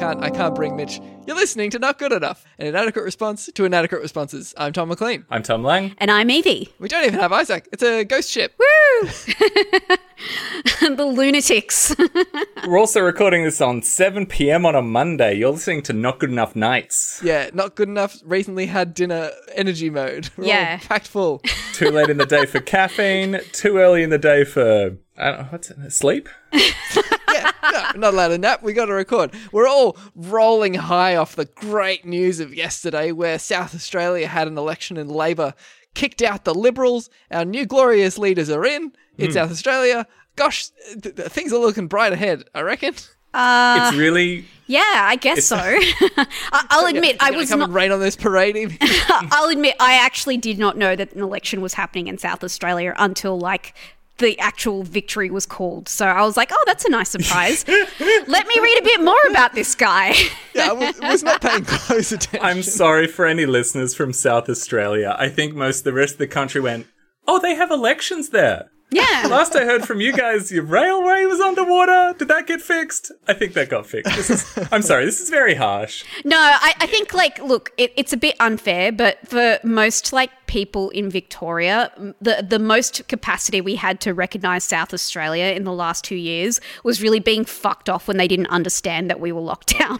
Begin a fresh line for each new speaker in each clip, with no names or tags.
can't. I can't bring Mitch. You're listening to Not Good Enough, an inadequate response to inadequate responses. I'm Tom McLean.
I'm Tom Lang.
And I'm Evie.
We don't even have Isaac. It's a ghost ship.
Woo! the lunatics.
We're also recording this on 7 p.m. on a Monday. You're listening to Not Good Enough Nights.
Yeah, not good enough. Recently had dinner energy mode. We're all
Yeah.
packed full.
Too late in the day for caffeine, too early in the day for, I don't know, what's it, sleep?
Yeah, no, we're not allowed to nap. We got to record. We're all rolling high off the great news of yesterday, where South Australia had an election and Labor kicked out the Liberals. Our new glorious leaders are in in hmm. South Australia. Gosh, th- th- things are looking bright ahead. I reckon.
Uh, it's really,
yeah, I guess so. I- I'll admit, I was
come
not.
and rain on this parade.
I'll admit, I actually did not know that an election was happening in South Australia until like the actual victory was called. So I was like, oh, that's a nice surprise. Let me read a bit more about this guy.
yeah, I was, was not paying close attention.
I'm sorry for any listeners from South Australia. I think most of the rest of the country went, oh, they have elections there.
Yeah.
Last I heard from you guys, your railway was underwater. Did that get fixed? I think that got fixed. This is, I'm sorry, this is very harsh.
No, I, I think like look, it, it's a bit unfair, but for most like people in Victoria, the the most capacity we had to recognise South Australia in the last two years was really being fucked off when they didn't understand that we were locked down.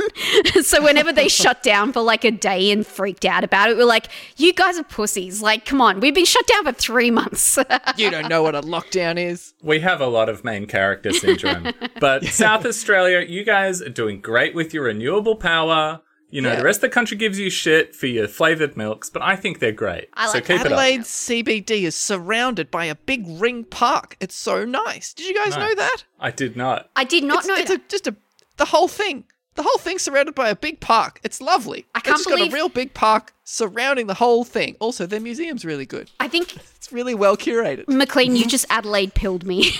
so whenever they shut down for like a day and freaked out about it, we're like, "You guys are pussies! Like, come on, we've been shut down for three months."
you don't know what a lockdown is.
We have a lot of main character syndrome. but South Australia, you guys are doing great with your renewable power. You know,
Yeah.
the rest of the country gives you shit for your flavored milks, but I think they're great.
I
so
like
keep it up.
Adelaide CBD is surrounded by a big ring park. It's so nice. Did you guys know that?
I did not.
I did not
it's,
know
it's
that.
a, just a the whole thing. The whole thing's surrounded by a big park. It's lovely.
I can't
it's
believe-
got a real big park surrounding the whole thing. Also, their museum's really good.
I think
It's really well curated.
McLean, you just Adelaide pilled me.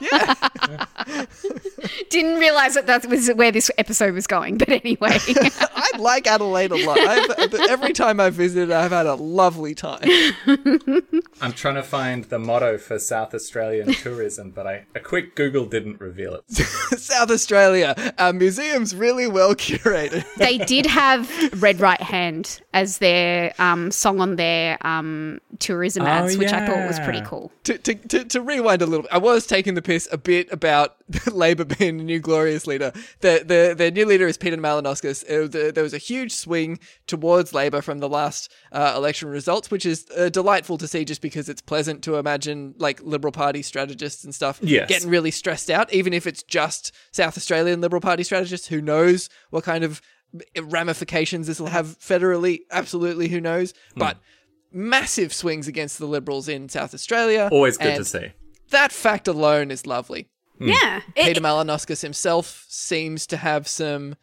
Yeah.
Didn't realize that that was where this episode was going, but anyway.
I like Adelaide a lot. I've, uh, every time I've visited, I've had a lovely time.
I'm trying to find the motto for South Australian tourism, but I, a quick Google didn't reveal it.
South Australia, our museum's really well curated.
they did have Red Right Hand as their um, song on their um, tourism ads, which I thought was pretty cool.
to, to, to, to rewind a little bit, I was taking the piss a bit about Labor being the new glorious leader. The the, the new leader is Peter Malinauskas. Uh, the, there was a huge swing towards Labor from the last uh, election results, which is uh, delightful to see just because it's pleasant to imagine like Liberal Party strategists and stuff
Yes.
getting really stressed out, even if it's just South Australian Liberal Party strategists. Who knows what kind of ramifications this will have federally? Absolutely, who knows? But massive swings against the Liberals in South Australia.
Always good to see.
That fact alone is lovely.
Yeah. It-
Peter Malinauskas himself seems to have some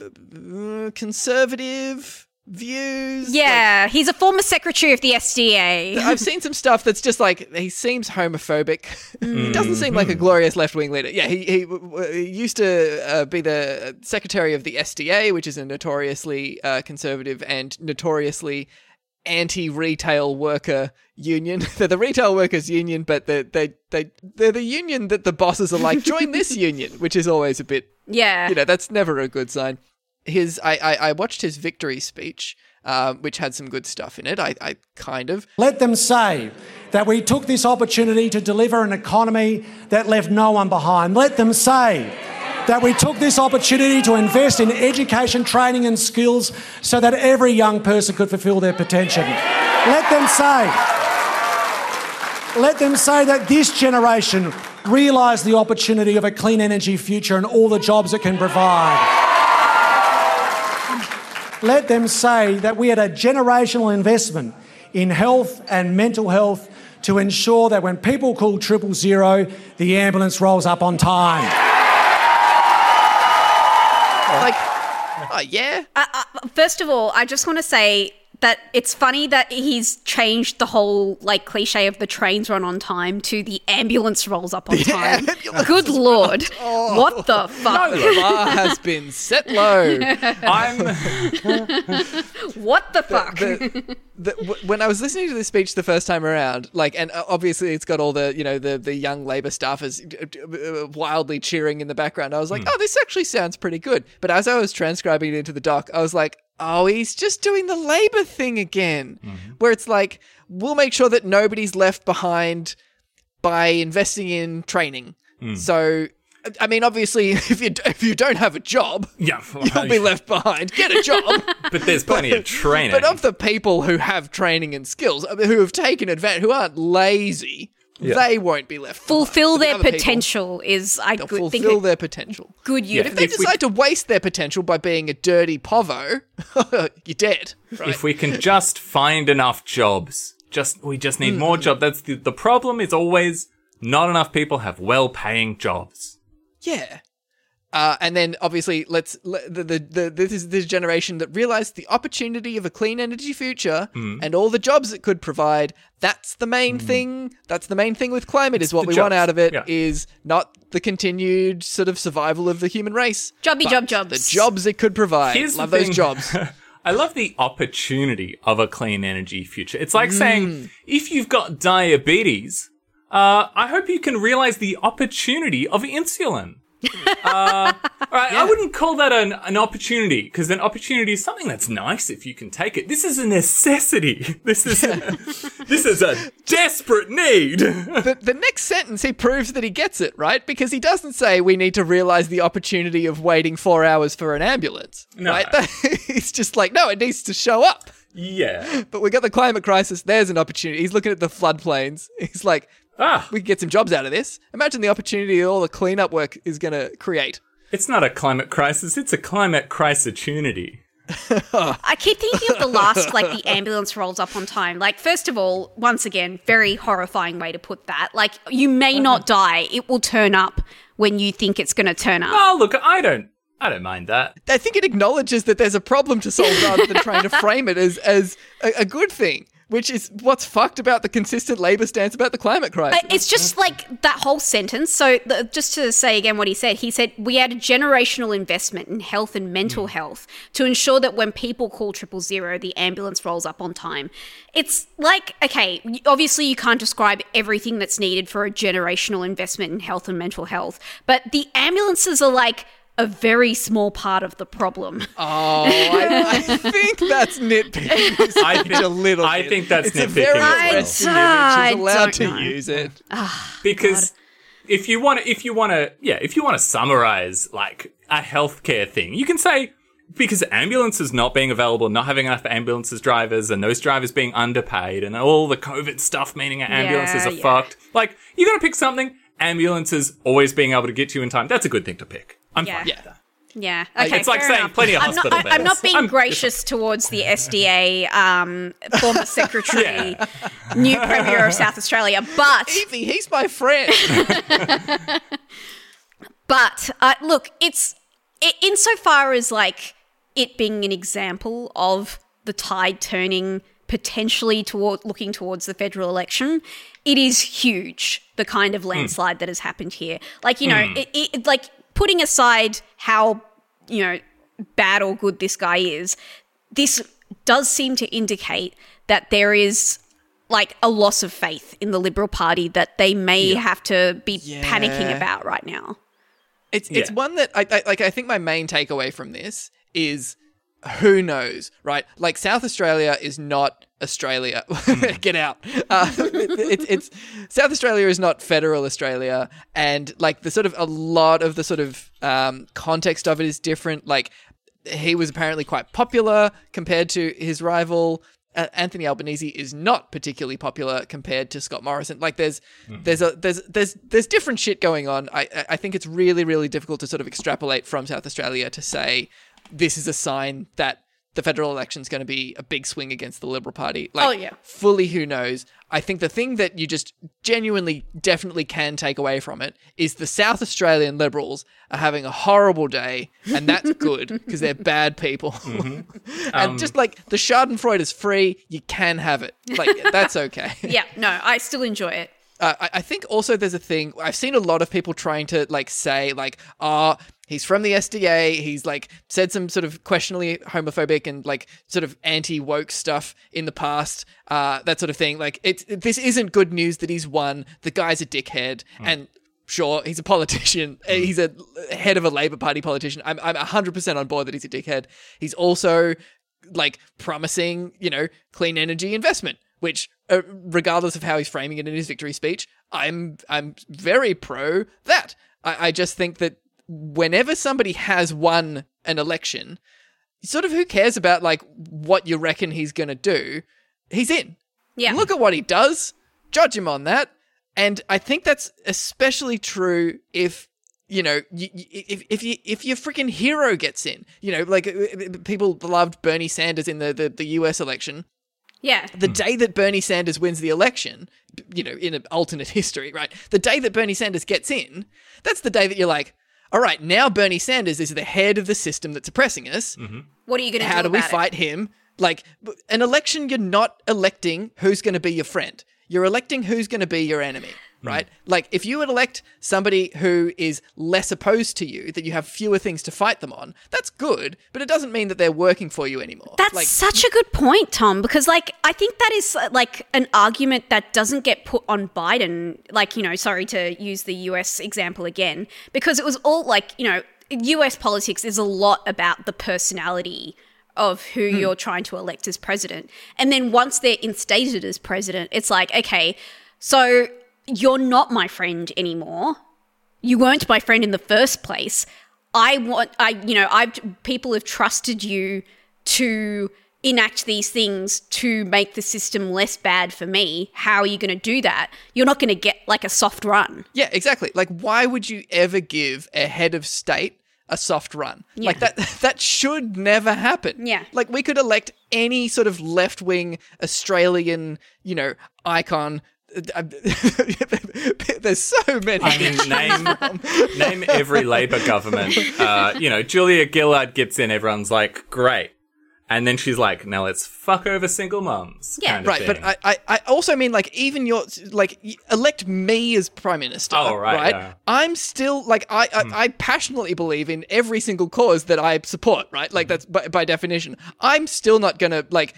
uh, conservative views.
yeah, he's a former secretary of the SDA.
I've seen some stuff that's just like he seems homophobic. he doesn't seem like a glorious left wing leader. Yeah, he, he, w- w- he used to uh, be the secretary of the SDA, which is a notoriously uh, conservative and notoriously anti-retail worker union. they're the retail workers union, but they they they they're the union that the bosses are like join this union, which is always a bit
yeah.
you know that's never a good sign. His I I, I watched his victory speech, um, which had some good stuff in it. I I kind of
Let them say that we took this opportunity to deliver an economy that left no one behind. Let them say that we took this opportunity to invest in education, training, and skills so that every young person could fulfill their potential. Let them say, let them say that this generation realised the opportunity of a clean energy future and all the jobs it can provide. Let them say that we had a generational investment in health and mental health to ensure that when people call triple zero, the ambulance rolls up on time.
like oh yeah uh, uh,
First of all, I just want to say that it's funny that he's changed the whole like cliche of the trains run on time to the ambulance rolls up on time. Good lord. What the fuck?
the bar has been set low.
I'm
What the fuck?
The, the, w- when I was listening to this speech the first time around, like, and uh, obviously it's got all the, you know, the the young Labor staffers uh, uh, wildly cheering in the background. I was like, oh, this actually sounds pretty good. But as I was transcribing it into the doc, I was like, oh, he's just doing the Labor thing again, mm-hmm. where it's like, we'll make sure that nobody's left behind by investing in training. Hmm. So. I mean, obviously, if you if you don't have a job,
Yeah,
you'll be left behind. Get a job.
but there's plenty of training.
But of the people who have training and skills, who have taken advantage, who aren't lazy, they won't be left.
Fulfill
the
their
other people,
potential is, I
They'll
good, think,
fulfill their potential.
good use.
If they
If we-
decide to waste their potential by being a dirty povo, you're dead. Right?
if we can just find enough jobs, just we just need
Hmm.
more jobs. That's the, the problem is always not enough people have well-paying jobs.
Yeah. Uh, and then obviously, let's le- the, the, the this is this generation that realized the opportunity of a clean energy future
Hmm.
and all the jobs it could provide. That's the main thing. That's the main thing with climate is what
the
we want out of it is
yeah.
not the continued sort of survival of the human race.
Jobby
but
job jobs.
The jobs it could provide.
Here's
Love
the
those
thing.
jobs.
I love the opportunity of a clean energy future. It's like
Hmm.
saying if you've got diabetes, uh, I hope you can realize the opportunity of insulin. Uh, all right, I wouldn't call that an, an opportunity because an opportunity is something that's nice if you can take it. This is a necessity. This is this is a desperate need.
the, the next sentence, he proves that he gets it, right? Because he doesn't say we need to realize the opportunity of waiting four hours for an ambulance,
No.
right? He's just like, no, it needs to show up.
yeah.
But we got the climate crisis. There's an opportunity. He's looking at the floodplains. He's like,
Ah,
we can get some jobs out of this. Imagine the opportunity all the cleanup work is going to create.
it's not a climate crisis. It's a climate crisis-opportunity.
I keep thinking of the last, like the ambulance rolls up on time. Like, first of all, once again, very horrifying way to put that. Like, you may not die; it will turn up when you think it's going to turn up.
Oh, look, I don't, I don't mind that.
I think it acknowledges that there's a problem to solve rather than trying to frame it as, as a, a good thing, which is what's fucked about the consistent Labour stance about the climate crisis.
But It's just like that whole sentence. So, the, just to say again what he said, he said, We had a generational investment in health and mental mm. health to ensure that when people call triple zero, the ambulance rolls up on time. It's like, okay, obviously you can't describe everything that's needed for a generational investment in health and mental health, but the ambulances are like, a very small part of the problem.
Oh, I, I think that's nitpicking.
I think,
a little
I
bit.
think that's
it's a
nitpicking
very
as well.
resting
I
image. Allowed
don't
to
know.
use it.
Ah, because if you want to, if you want to, yeah, if you want to summarize like a healthcare thing, you can say because ambulances not being available, not having enough ambulances drivers, and those drivers being underpaid, and all the COVID stuff meaning that ambulances
Yeah,
are
yeah.
fucked. Like you got to pick something. Ambulances always being able to get you in time. That's a good thing to pick. I'm
Yeah.
fine with
Yeah.
that.
Yeah. Okay.
It's like saying
enough.
plenty of
I'm not,
hospital
I, I'm not being
I'm-
gracious towards the SDA um, former secretary, new premier of South Australia, but
Evie, he's my friend.
but uh, look, it's i insofar as like it being an example of the tide turning potentially toward looking towards the federal election. It is huge the kind of landslide that has happened here. Like you know, it, it, like putting aside how you know bad or good this guy is, this does seem to indicate that there is like a loss of faith in the Liberal Party that they may have to be panicking about right now.
It's it's
Yeah.
one that I, I like. I think my main takeaway from this is who knows, right? Like South Australia is not Australia. Get out. Uh, it, it's it's South Australia is not federal Australia, and like the sort of a lot of the sort of um, context of it is different. Like he was apparently quite popular compared to his rival. Uh, Anthony Albanese is not particularly popular compared to Scott Morrison. Like there's there's a there's there's there's different shit going on. I- I think it's really really difficult to sort of extrapolate from South Australia to say this is a sign that the federal election is going to be a big swing against the Liberal Party. Like,
Oh, yeah.
fully who knows. I think the thing that you just genuinely, definitely can take away from it is the South Australian Liberals are having a horrible day, and that's good because they're bad people. and just like the Schadenfreude is free, you can have it. Like that's okay.
Yeah, no, I still enjoy it.
Uh, I, I think also there's a thing I've seen a lot of people trying to like say like ah He's from the SDA. He's like said some sort of questionably homophobic and like sort of anti woke stuff in the past, uh, that sort of thing. Like it's this isn't good news that he's won. The guy's a dickhead, and sure he's a politician. Uh, He's a head of a Labor Party politician. I'm I'm hundred percent on board that he's a dickhead. He's also like promising, you know, clean energy investment, which uh, regardless of how he's framing it in his victory speech, I'm I'm very pro that. I, I just think that whenever somebody has won an election, sort of who cares about like what you reckon he's gonna do? He's in.
Yeah.
Look at what he does. Judge him on that. And I think that's especially true if you know y- y- if if you if your freaking hero gets in. You know, like uh, people loved Bernie Sanders in the the, the U.S. election.
yeah.
The day that Bernie Sanders wins the election, you know, in an alternate history, right? The day that Bernie Sanders gets in, that's the day that you're like, all right, now Bernie Sanders is the head of the system that's oppressing us mm-hmm.
What are you going to do
how do we
about it?
fight him? Like an election, you're not electing who's going to be your friend. You're electing who's going to be your enemy, right? Like if you would elect somebody who is less opposed to you, that you have fewer things to fight them on, that's good, but it doesn't mean that they're working for you anymore.
That's
like
such a good point, Tom, because like I think that is uh, like an argument that doesn't get put on Biden. Like, you know, sorry to use the US example again, because it was all like, you know, US politics is a lot about the personality of who you're trying to elect as president. And then once they're instated as president, it's like, okay, so you're not my friend anymore you weren't my friend in the first place. I want, I, you know, I've, people have trusted you to enact these things to make the system less bad for me. How are you going to do that? You're not going to get like a soft run.
yeah, exactly. Like why would you ever give a head of state a soft run? Like that that should never happen.
Yeah.
Like we could elect any sort of left-wing Australian, you know, icon There's so many.
I mean, name name every Labor government. Uh, you know, Julia Gillard gets in. Everyone's like, great, and then she's like, now let's fuck over single moms.
Yeah.
kind of
Right, but. I, I, I also mean like even your like elect me as prime minister.
Oh, right, yeah.
I'm still like I, I I passionately believe in every single cause that I support. Right, like that's by, by definition. I'm still not gonna like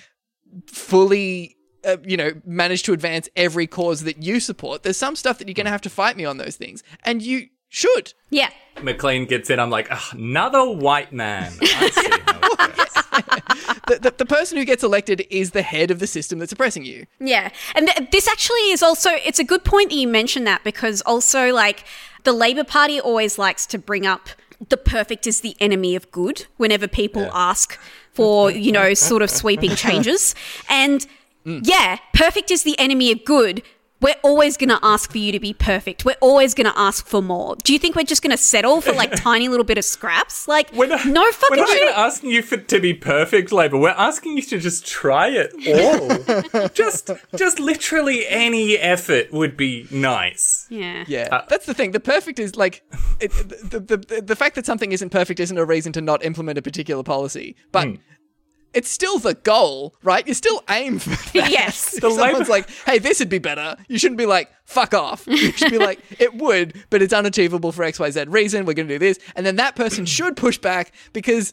fully. Uh, you know, manage to advance every cause that you support. There's some stuff that you're going to have to fight me on those things, and you should.
Yeah.
McLean gets in. I'm like, another white man. I see how it goes.
The, the, the person who gets elected is the head of the system that's oppressing you.
Yeah. And th- this actually is also, it's a good point that you mentioned that because also, like, the Labour Party always likes to bring up the perfect is the enemy of good whenever people ask for, you know, sort of sweeping changes. And Mm. yeah, perfect is the enemy of good. We're always going to ask for you to be perfect. We're always going to ask for more. Do you think we're just going to settle for like tiny little bit of scraps? Like,
We're not,
no
we're not even
shit.
asking you for, to be perfect, Labour. We're asking you to just try it all. just, just literally any effort would be nice.
Yeah.
Yeah, uh, that's the thing. The perfect is like it, the, the the the fact that something isn't perfect isn't a reason to not implement a particular policy, but. Hmm. It's still the goal, right? You still aim for that.
Yes.
If
The
someone's
Labour-
like, "Hey, this would be better," you shouldn't be like, "Fuck off." You should be like, "It would, but it's unachievable for X, Y, Z reason. We're going to do this," and then that person mm. should push back because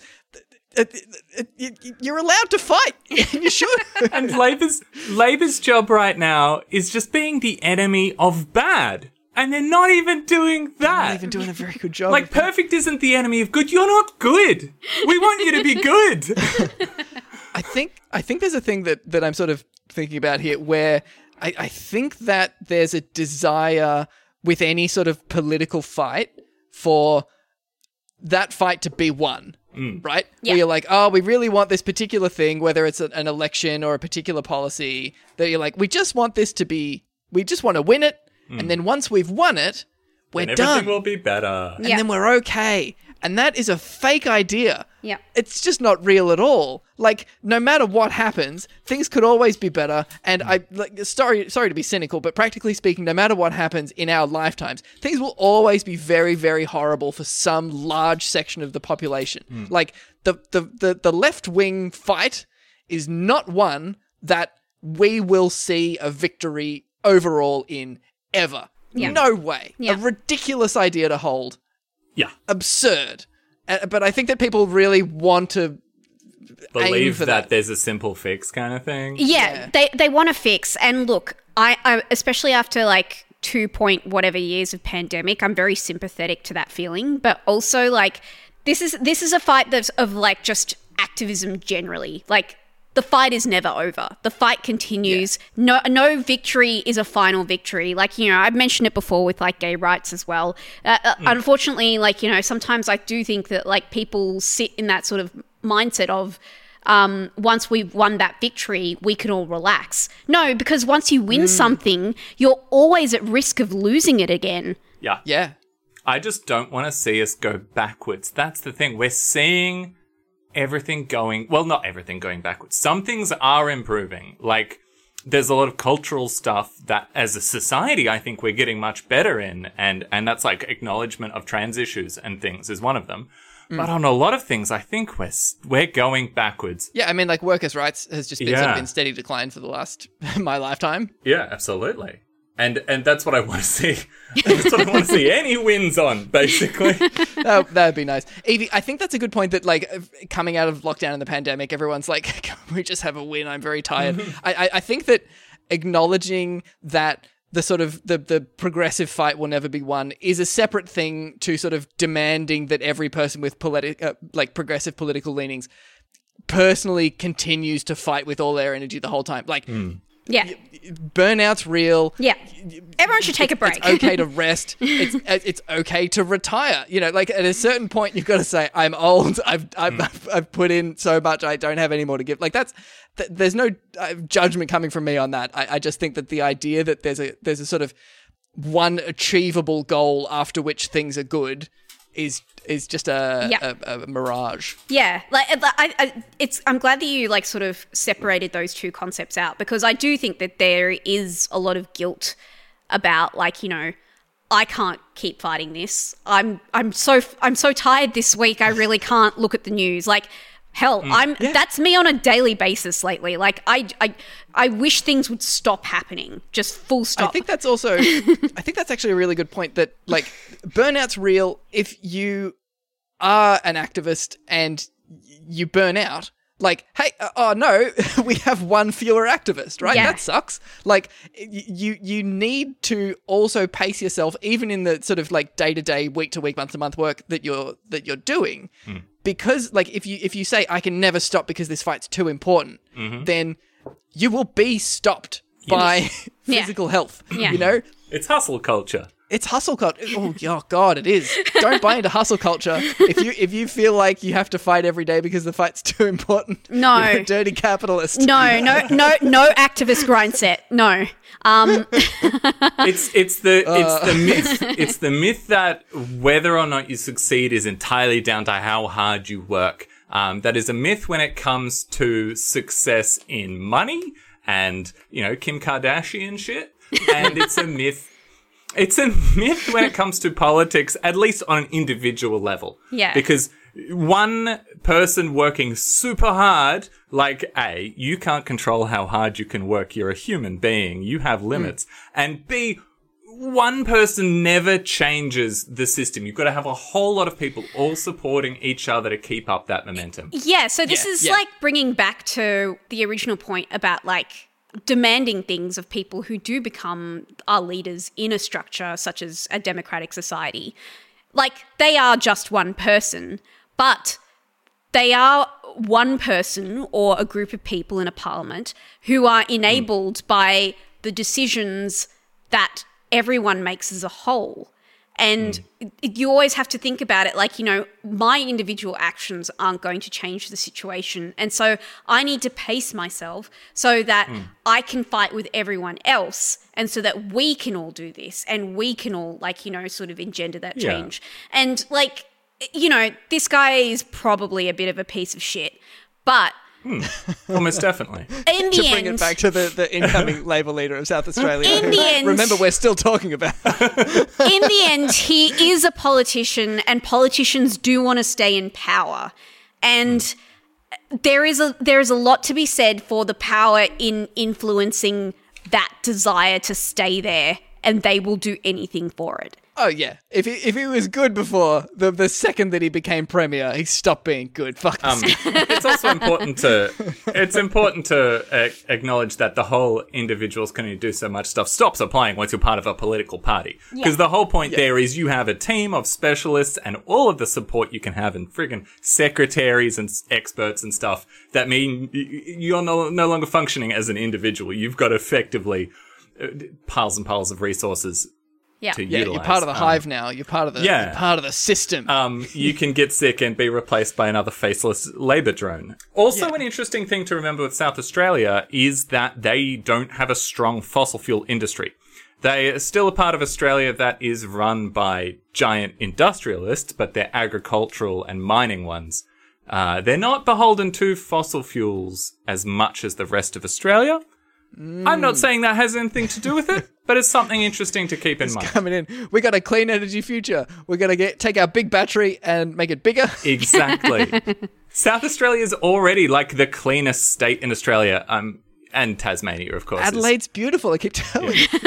you're allowed to fight. you should.
And Labour's Labour's job right now is just being the enemy of bad, and they're not even doing that.
Not even doing a very good job.
like perfect isn't the enemy of good. You're not good. We want you to be good.
I think I think there's a thing that that I'm sort of thinking about here where I, I think that there's a desire with any sort of political fight for that fight to be won. Mm. Right?
Yeah.
Where you're like, oh, we really want this particular thing, whether it's a, an election or a particular policy, that you're like, we just want this to be, we just want to win it. Mm. And then once we've won it, we're
and
done.
everything will be better.
and
Yeah.
then we're okay. And that is a fake idea.
Yeah.
It's just not real at all. Like, no matter what happens, things could always be better. And I like sorry sorry to be cynical, but practically speaking, no matter what happens in our lifetimes, things will always be very, very horrible for some large section of the population. Hmm. Like the the, the, the left wing fight is not one that we will see a victory overall in ever.
Yeah.
No way.
Yeah.
A ridiculous idea to hold.
Yeah.
absurd. Uh, but I think that people really want to
Believe that,
that.
there's a simple fix kind of thing.
Yeah,
Yeah.
they they want to fix. And look, I, I especially after like two point whatever years of pandemic, I'm very sympathetic to that feeling. But also like this is this is a fight that's of like just activism generally. Like the fight is never over. The fight continues. No no victory is a final victory. Like you know, I've mentioned it before with like gay rights as well. Uh, uh, Unfortunately, like you know, sometimes I do think that like people sit in that sort of mindset of um, once we've won that victory, we can all relax. No, because once you win something, you're always at risk of losing it again.
Yeah.
yeah.
I just don't want to see us go backwards. That's the thing. We're seeing everything going, well, not everything going backwards. Some things are improving. Like, there's a lot of cultural stuff that as a society, I think we're getting much better in. And, and that's like acknowledgement of trans issues and things is one of them. Mm. But on a lot of things, I think we're, we're going backwards.
Yeah, I mean, like workers' rights has just been sort of in steady decline for the last my lifetime.
Yeah, absolutely. And, and that's what I want to see. That's what I want to see. Any wins on, basically.
that that'd be nice. Evie, I think that's a good point. That like uh, coming out of lockdown and the pandemic, everyone's like, "Can we just have a win?" I'm very tired. I, I I think that acknowledging that the sort of the the progressive fight will never be won is a separate thing to sort of demanding that every person with politi- uh, like progressive political leanings personally continues to fight with all their energy the whole time. Like
Yeah.
burnout's real.
Yeah. Everyone should take a break.
It's okay to rest. It's it's okay to retire. You know, like at a certain point, you've got to say, "I'm old. I've I've, I've, I've put in so much. I don't have any more to give." Like that's th- there's no uh, judgment coming from me on that. I, I just think that the idea that there's a there's a sort of one achievable goal after which things are good is is just a
Yeah.
a, a mirage.
Yeah, like I, I, it's. I'm glad that you like sort of separated those two concepts out because I do think that there is a lot of guilt about like you know I can't keep fighting this. I'm I'm so I'm so tired this week. I really can't look at the news. Like hell, hmm. I'm that's me on a daily basis lately. Like I I I wish things would stop happening. Just full stop.
I think that's also I think that's actually a really good point that like burnout's real if you are an activist and you burn out like hey uh, oh no we have one fewer activist right
Yeah.
that sucks like y- you you need to also pace yourself even in the sort of like day to day week to week month to month work that you're that you're doing because like if you if you say i can never stop because this fight's too important then you will be stopped by
Yeah.
physical health.
Yeah.
You know,
It's hustle culture.
It's hustle culture. Oh, oh God, it is. Don't buy into hustle culture. If you if you feel like you have to fight every day because the fight's too important,
No.
you're a dirty capitalist.
no, no, no, no activist grind set. No. Um,
it's it's the it's
Uh.
the myth it's the myth that whether or not you succeed is entirely down to how hard you work. Um, that is a myth when it comes to success in money and you know Kim Kardashian shit, and it's a myth. It's a myth when it comes to politics, at least on an individual level.
Yeah.
Because one person working super hard, like A, you can't control how hard you can work. You're a human being. You have mm. limits. And B, one person never changes the system. You've got to have a whole lot of people all supporting each other to keep up that momentum.
Yeah, so this
Yeah,
is
yeah.
like bringing back to the original point about like demanding things of people who do become our leaders in a structure such as a democratic society. Like they are just one person, but they are one person or a group of people in a parliament who are enabled by the decisions that everyone makes as a whole. And it- you always have to think about it like, you know, my individual actions aren't going to change the situation. And so I need to pace myself so that hmm. I can fight with everyone else and so that we can all do this and we can all, like, you know, sort of engender that
Yeah.
change. And like, you know, this guy is probably a bit of a piece of shit, but Hmm.
Almost definitely.
in the
To bring it back to the, the incoming Labour leader of South Australia.
In the end-
Remember, we're still talking about.
in the end, he is a politician, and politicians do want to stay in power. And hmm. there is a there is a lot to be said for the power in influencing that desire to stay there, and they will do anything for it.
Oh yeah, if he if he was good before the the second that he became premier, he stopped being good. Fuck.
Um, it's also important to it's important to uh, acknowledge that the whole individuals can only do so much stuff stops applying once you're part of a political party. Because the whole point there is you have a team of specialists and all of the support you can have and friggin' secretaries and s- experts and stuff that mean y- y- you're no, no longer functioning as an individual. You've got effectively uh, piles and piles of resources
Yeah.
to
yeah,
utilize.
you're part of the
Um,
hive now. You're part of the
yeah.
part of the system.
um, you can get sick and be replaced by another faceless labor drone. Also, an interesting thing to remember with South Australia is that they don't have a strong fossil fuel industry. They are still a part of Australia that is run by giant industrialists, but they're agricultural and mining ones. Uh, they're not beholden to fossil fuels as much as the rest of Australia. I'm not saying that has anything to do with it, but it's something interesting to keep in mind.
Coming in, we got a clean energy future. We're gonna get take our big battery and make it bigger.
Exactly. South Australia is already like the cleanest state in Australia. Um, and Tasmania, of course. is-
Adelaide's beautiful. I keep telling you.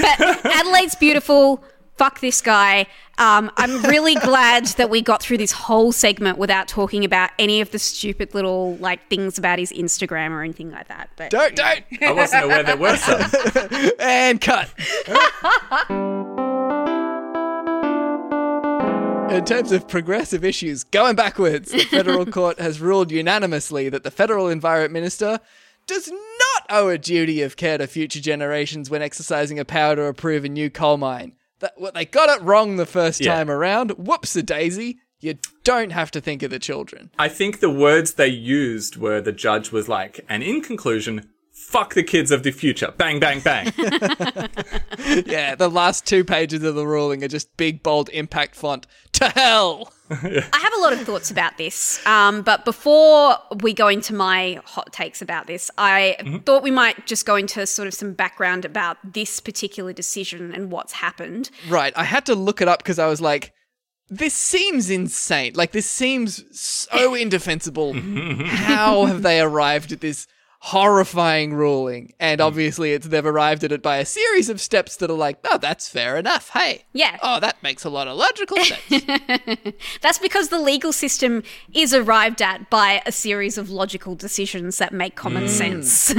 But Adelaide's beautiful. Fuck this guy. Um, I'm really glad that we got through this whole segment without talking about any of the stupid little like things about his Instagram or anything like that. But
Don't don't.
I wasn't aware there were some.
And cut. In terms of progressive issues, going backwards, the federal court has ruled unanimously that the federal environment minister does not owe a duty of care to future generations when exercising a power to approve a new coal mine. That what they got it wrong the first
Yeah.
time around. Whoops a daisy. You don't have to think of the children.
I think the words they used were the judge was like, and in conclusion, fuck the kids of the future. Bang, bang, bang.
Yeah, the last two pages of the ruling are just big bold impact font. To hell.
I have a lot of thoughts about this. Um, but before we go into my hot takes about this, I mm-hmm. thought we might just go into sort of some background about this particular decision and what's happened.
Right. I had to look it up because I was like, this seems insane. Like, this seems so indefensible. Mm-hmm, mm-hmm. How have they arrived at this horrifying ruling? And obviously, it's they've arrived at it by a series of steps that are like, oh, that's fair enough. Hey.
Yeah.
Oh, that makes a lot of logical sense.
That's because the legal system is arrived at by a series of logical decisions that make common sense.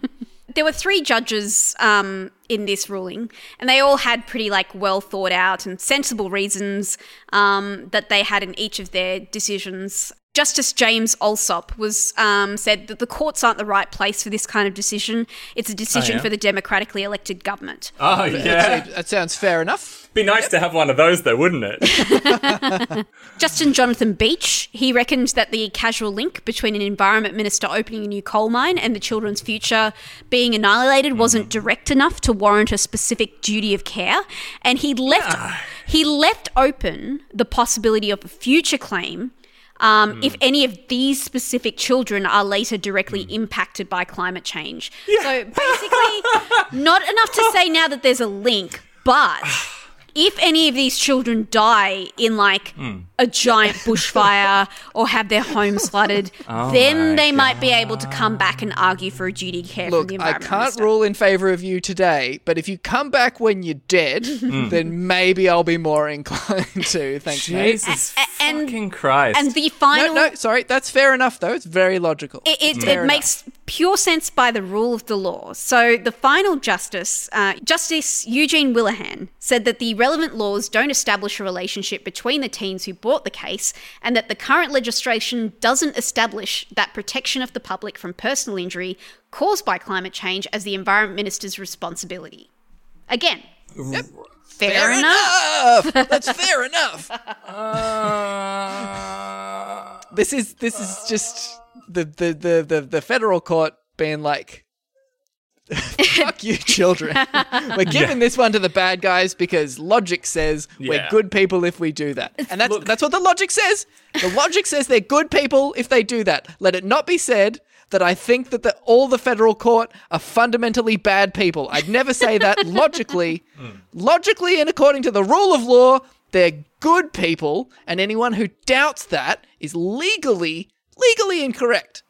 there were three judges um, in this ruling, and they all had pretty like well thought out and sensible reasons um, that they had in each of their decisions. Justice James Allsop was um, said that the courts aren't the right place for this kind of decision. It's a decision
yeah?
for the democratically elected government.
oh, yeah.
that sounds fair enough.
Be nice to have one of those, though, wouldn't it?
Justin Jonathan Beach, he reckoned that the casual link between an environment minister opening a new coal mine and the children's future being annihilated wasn't direct enough to warrant a specific duty of care, and he left he left open the possibility of a future claim. Um, If any of these specific children are later directly impacted by climate change. So basically, not enough to say now that there's a link, but if any of these children die in like
Hmm.
a giant bushfire or have their homes flooded,
Oh
then they might be able to come back and argue for a duty of care from
Look,
the
I can't
minister.
rule in favor of you today, but if you come back when you're dead,
Hmm.
then maybe I'll be more inclined to. Thanks, mate.
Jesus
and-
fucking Christ.
And the final,
no, sorry, that's fair enough though. It's very logical.
it, it,
Fair
it makes pure sense by the rule of the law. So the final justice, uh, Justice Eugene Wheelahan, said that the relevant laws don't establish a relationship between the teens who brought the case, and that the current legislation doesn't establish that protection of the public from personal injury caused by climate change as the environment minister's responsibility. Again, fair,
Fair
enough.
enough. That's fair enough.
Uh,
This is this is just the the the the, the federal court being like, "Fuck you, children. We're giving this one to the bad guys because logic says we're good people if we do that, and that's
Look-
that's what the logic says. The logic says they're good people if they do that. Let it not be said." That I think that the, all the federal court are fundamentally bad people. I'd never say that logically. Hmm. Logically, and according to the rule of law, they're good people, and anyone who doubts that is legally legally incorrect.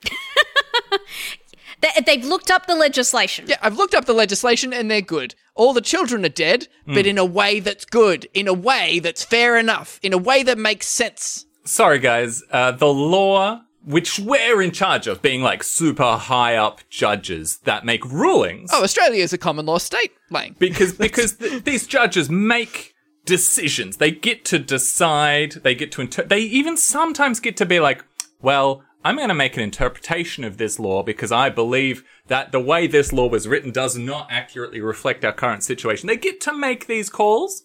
They, they've looked up the legislation.
Yeah, I've looked up the legislation and they're good. All the children are dead, but in a way that's good, in a way that's fair enough, in a way that makes sense.
Sorry, guys. Uh, the law, which we're in charge of, being like super high up judges that make rulings,
Oh, Australia is a common law state, Lang.
because because th- these judges make decisions. They get to decide. They get to inter- They even sometimes get to be like, well. I'm going to make an interpretation of this law because I believe that the way this law was written does not accurately reflect our current situation. They get to make these calls,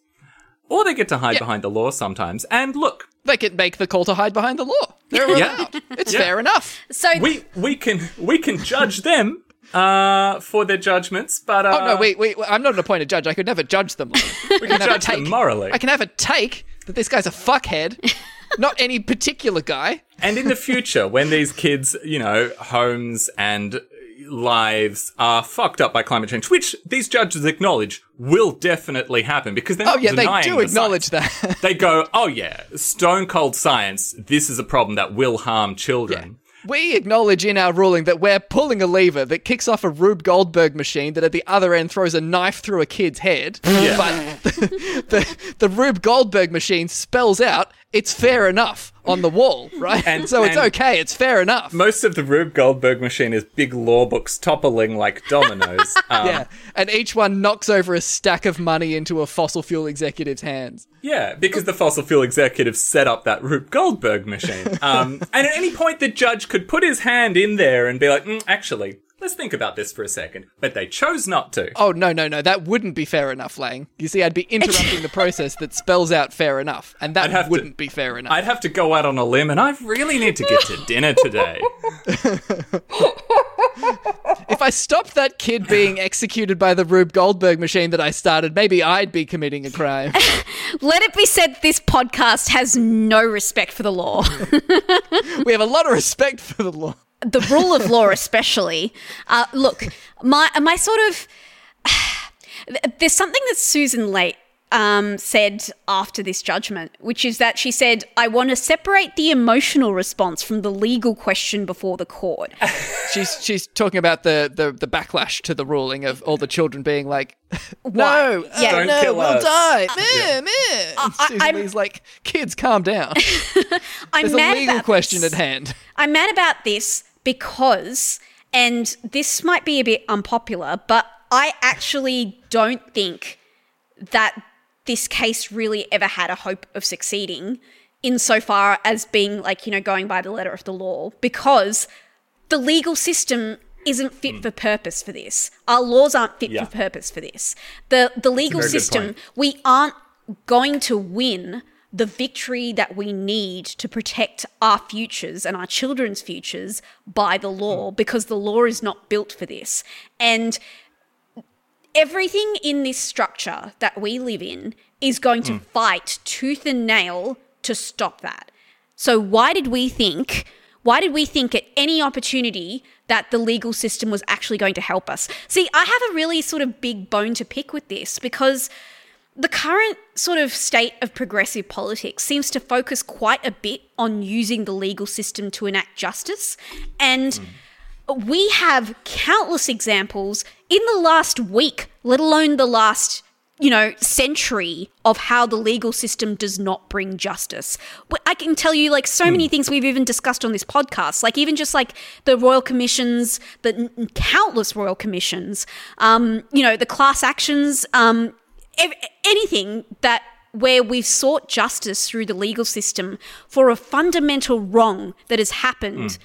or they get to hide behind the law sometimes. And look,
They can make the call to hide behind the law. They're
Yeah.
It's
Yeah.
fair enough.
So
we we can we can judge them uh for their judgments, but uh,
Oh no, wait, wait. I'm not an appointed judge. I could never judge them.
we can judge them morally.
I can have a take that this guy's a fuckhead, not any particular guy.
And in the future, when these kids, you know, homes and lives are fucked up by climate change, which these judges acknowledge will definitely happen because they're
Oh
not
yeah, they do
the
acknowledge
science.
that.
They go, oh yeah, stone cold science. This is a problem that will harm children.
We acknowledge in our ruling that we're pulling a lever that kicks off a Rube Goldberg machine that at the other end throws a knife through a kid's head.
Yeah.
But the, the, the Rube Goldberg machine spells out it's fair enough on the wall, right?
And-
so it's
and-
okay, it's fair enough.
Most of the Rube Goldberg machine is big law books toppling like dominoes. Um,
yeah. And each one knocks over a stack of money into a fossil fuel executive's hands.
Yeah, because the fossil fuel executive set up that Rube Goldberg machine. Um, and at any point, the judge could put his hand in there and be like, mm, actually, let's think about this for a second. But they chose not to.
Oh, no, no, no. That wouldn't be fair enough, Lang. You see, I'd be interrupting the process that spells out fair enough. And
I'd have
that
to-
wouldn't be fair enough.
I'd have to go out on a limb, and I really need to get to dinner today.
If I stopped that kid being executed by the Rube Goldberg machine that I started, maybe I'd be committing a crime.
let it be said this podcast has no respect for the law.
we have a lot of respect for the law.
The rule of law especially uh, look my my sort of there's something that susan Ley um, said after this judgment which is that she said i want to separate the emotional response from the legal question before the court
She's she's talking about the, the, the backlash to the ruling of all the children being like,
Why?
no, uh,
Yeah.
Don't
no,
kill
we'll
us."
die. Meh, meh. And
I-
Susan
I'm-
Ley's like, kids, calm down.
i'm
There's a legal
about
question
this.
at hand.
I'm mad about this because, and this might be a bit unpopular, but I actually don't think that this case really ever had a hope of succeeding insofar as being like, you know, going by the letter of the law because the legal system isn't fit for purpose for this. Our laws aren't fit
Yeah.
for purpose for this. The the legal system, we aren't going to win the victory that we need to protect our futures and our children's futures by the law hmm. because the law is not built for this. And everything in this structure that we live in is going to hmm. fight tooth and nail to stop that. So why did we think why did we think at any opportunity that the legal system was actually going to help us? See, I have a really sort of big bone to pick with this because the current sort of state of progressive politics seems to focus quite a bit on using the legal system to enact justice. And we have countless examples in the last week, let alone the last, you know, century of how the legal system does not bring justice. I can tell you like so many things we've even discussed on this podcast, like even just like the royal commissions, the n- countless royal commissions, um, you know, the class actions, um, anything that where we've sought justice through the legal system for a fundamental wrong that has happened mm.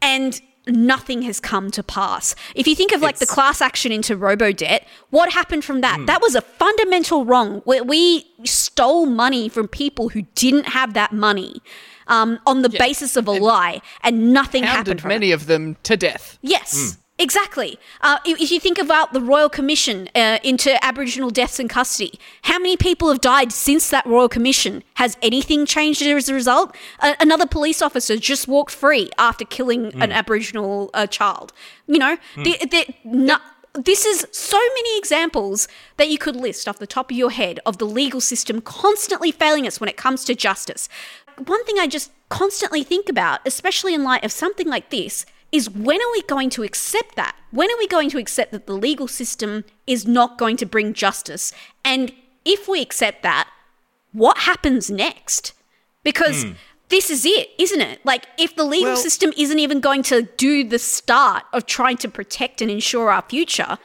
and nothing has come to pass. If you think of like the class action into robo debt, what happened from that? Mm. That was a fundamental wrong where we stole money from people who didn't have that money um, on the basis of a lie, and nothing happened from
many
it.
of them to death.
Yes. Mm. Exactly. Uh, if you think about the Royal Commission uh, into Aboriginal deaths in custody, how many people have died since that Royal Commission? Has anything changed as a result? Another police officer just walked free after killing an Aboriginal uh, child. You know, the, the, no, this is so many examples that you could list off the top of your head of the legal system constantly failing us when it comes to justice. One thing I just constantly think about, especially in light of something like this, is when are we going to accept that? When are we going to accept that the legal system is not going to bring justice? And if we accept that, what happens next? Because hmm. this is it, isn't it? Like, if the legal
Well-
system isn't even going to do the start of trying to protect and ensure our future,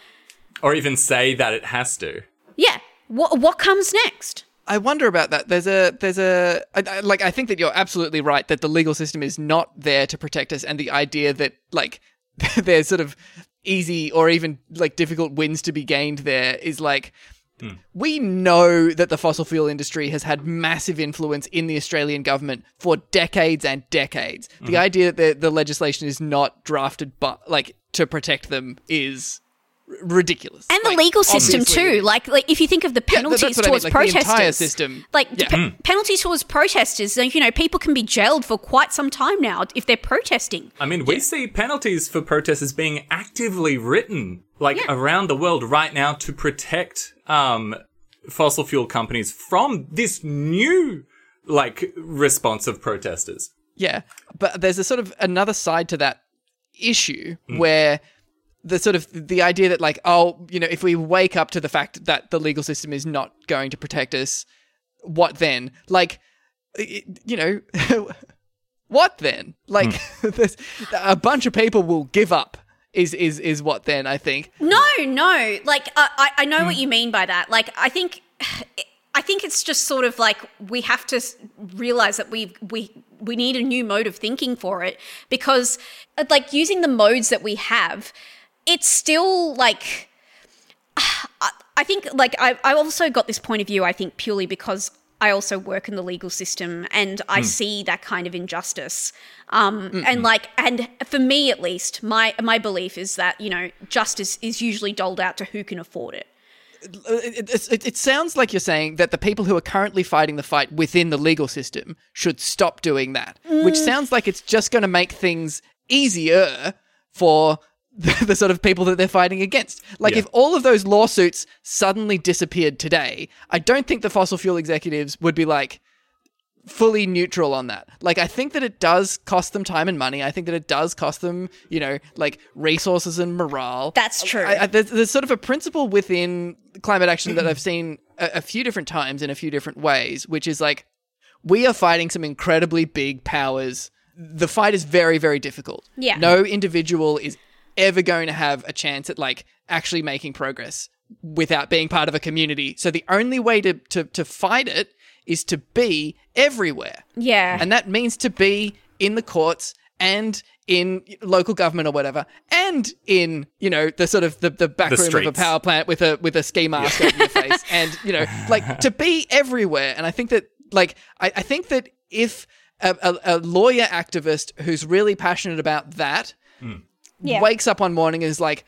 Or even say that it has to.
yeah, what what comes next?
I wonder about that. There's a there's a I, like I think that you're absolutely right that the legal system is not there to protect us, and the idea that like there's sort of easy or even like difficult wins to be gained there is like. Hmm. We know that the fossil fuel industry has had massive influence in the Australian government for decades and decades. The mm-hmm. idea that the, the legislation is not drafted but like to protect them is ridiculous.
And the
Like,
legal system
obviously-
too. Like, like if you think of the
Yeah, that- that's
penalties
I mean,
towards
like, the
protesters,
entire system.
like
Yeah.
pe- penalties towards protesters. Like, you know, people can be jailed for quite some time now if they're protesting.
I mean, we see penalties for protesters being actively written, like
Yeah.
around the world right now, to protect um, fossil fuel companies from this new, like, response of protesters.
Yeah, but there's a sort of another side to that issue
Hmm.
where the sort of the idea that like oh you know if we wake up to the fact that the legal system is not going to protect us what then like you know what then like
Hmm.
a bunch of people will give up is is is what then i think
No, no. Like I, I- I know
Hmm.
what you mean by that. Like I think, I think it's just sort of like we have to realize that we we we need a new mode of thinking for it because, uh, like using the modes that we have, it's still like. I, think like I I also got this point of view. I think purely because. I also work in the legal system and I hmm. see that kind of injustice. Um, and mm-hmm. like, and for me at least, my my belief is that you know justice is usually doled out to who can afford it.
it, it, it, it sounds like you're saying that the people who are currently fighting the fight within the legal system should stop doing that, which mm. sounds like it's just going to make things easier for the, the sort of people that they're fighting against. Like,
Yeah.
if all of those lawsuits suddenly disappeared today, I don't think the fossil fuel executives would be like, fully neutral on that. Like, I think that it does cost them time and money. I think that it does cost them, you know, like resources and morale.
That's true.
I, I, there's, there's sort of a principle within climate action that I've seen a, a few different times in a few different ways, which is like we are fighting some incredibly big powers. The fight is very, very difficult.
Yeah.
No individual is ever going to have a chance at like actually making progress without being part of a community. So the only way to, to, to fight it is to be everywhere.
Yeah.
And that means to be in the courts and in local government or whatever, and in you know the sort of the, the back
The
room of a power plant with a with a ski mask over your face, and you know like to be everywhere. And I think that like I, I think that if a, a, a lawyer activist who's really passionate about that hmm.
Yeah.
wakes up one morning and is like,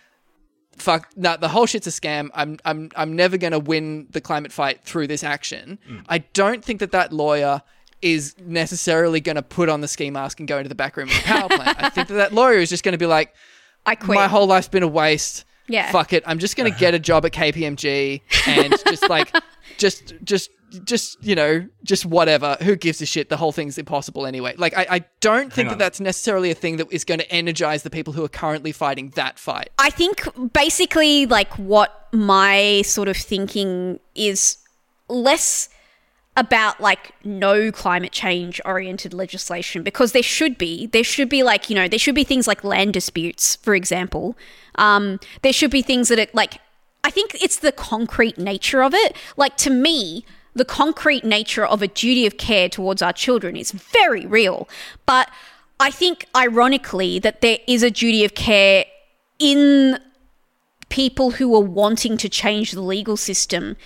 "Fuck, no, the whole shit's a scam. I'm, I'm, I'm never gonna win the climate fight through this action." Mm. I don't think that that lawyer is necessarily gonna put on the ski mask and go into the back room of the power plant. I think that that lawyer is just gonna be like,
I quit.
"My whole life's been a waste.
Yeah.
fuck it. I'm just gonna get a job at KPMG and just like, just, just." Just you know, just whatever. Who gives a shit? The whole thing's impossible anyway. Like I, I don't think that that's necessarily a thing that is going to energize the people who are currently fighting that fight.
I think basically like what my sort of thinking is less about like no climate change oriented legislation because there should be there should be like you know there should be things like land disputes for example um there should be things that it like i think it's the concrete nature of it like to me the concrete nature of a duty of care towards our children is very real. But i think ironically that there is a duty of care in people who are wanting to change the legal system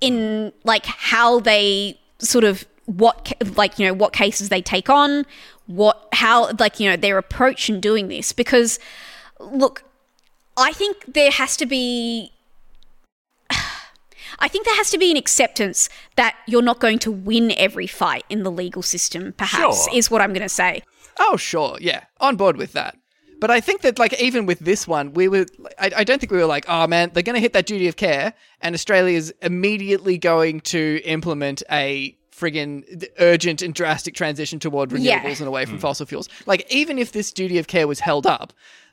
in like how they sort of what like you know what cases they take on what how like you know their approach in doing this. Because look i think there has to be I think there has to be an acceptance that you're not going to win every fight in the legal system, perhaps,
Sure.
is what I'm going to say.
Oh, sure, yeah, on board with that. But I think that, like, even with this one, we were. I, I don't think we were like, oh man, they're going to hit that duty of care, and Australia is immediately going to implement a friggin' urgent and drastic transition toward renewables
Yeah.
and away from hmm. fossil fuels. Like, even if this duty of care was held up,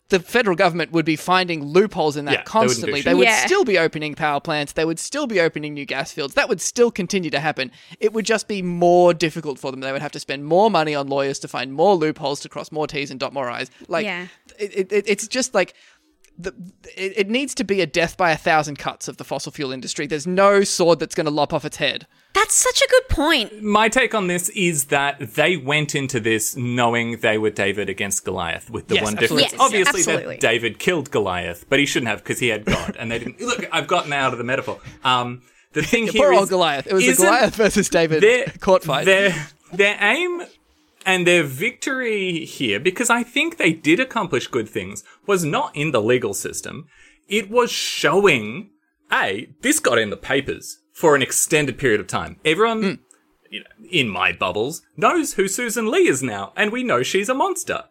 the federal government would be finding loopholes in that
Yeah, they wouldn't do
constantly.
shit.
They would
Yeah.
still be opening power plants. They would still be opening new gas fields. That would still continue to happen. It would just be more difficult for them. They would have to spend more money on lawyers to find more loopholes to cross more T's and dot more I's. Like,
Yeah.
it, it, it's just like the, it, it needs to be a death by a thousand cuts of the fossil fuel industry. There's no sword that's going to lop off its head.
That's such a good point.
My take on this is that they went into this knowing they were David against Goliath, with the
Yes,
one
absolutely.
difference,
Yes,
obviously,
absolutely.
that David killed Goliath, but he shouldn't have because he had God, and they didn't. Look, I've gotten out of the metaphor. Um, the thing here
Poor
is-
old Goliath. It was a Goliath versus David
their
court fight.
Their their aim and their victory here, because I think they did accomplish good things, was not in the legal system. It was showing, a this got in the papers for an extended period of time. Everyone.
Hmm.
You know, in my bubbles, knows who Sussan Ley is now, and we know she's a monster.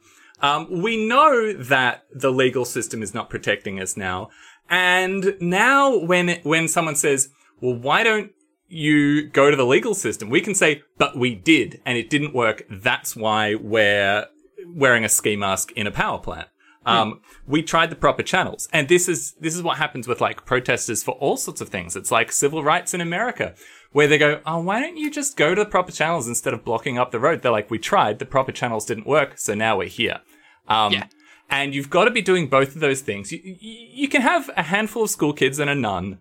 Um, we know that the legal system is not protecting us now, and now when when someone says, "Well, why don't you go to the legal system?" we can say, "But we did, and it didn't work. That's why we're wearing a ski mask in a power plant." Um, we tried the proper channels, and this is this is what happens with like protesters for all sorts of things. It's like civil rights in America, where they go, "Oh, why don't you just go to the proper channels instead of blocking up the road?" They're like, "We tried, the proper channels didn't work, so now we're here." Um,
Yeah.
And you've got to be doing both of those things. You, you, you can have a handful of school kids and a nun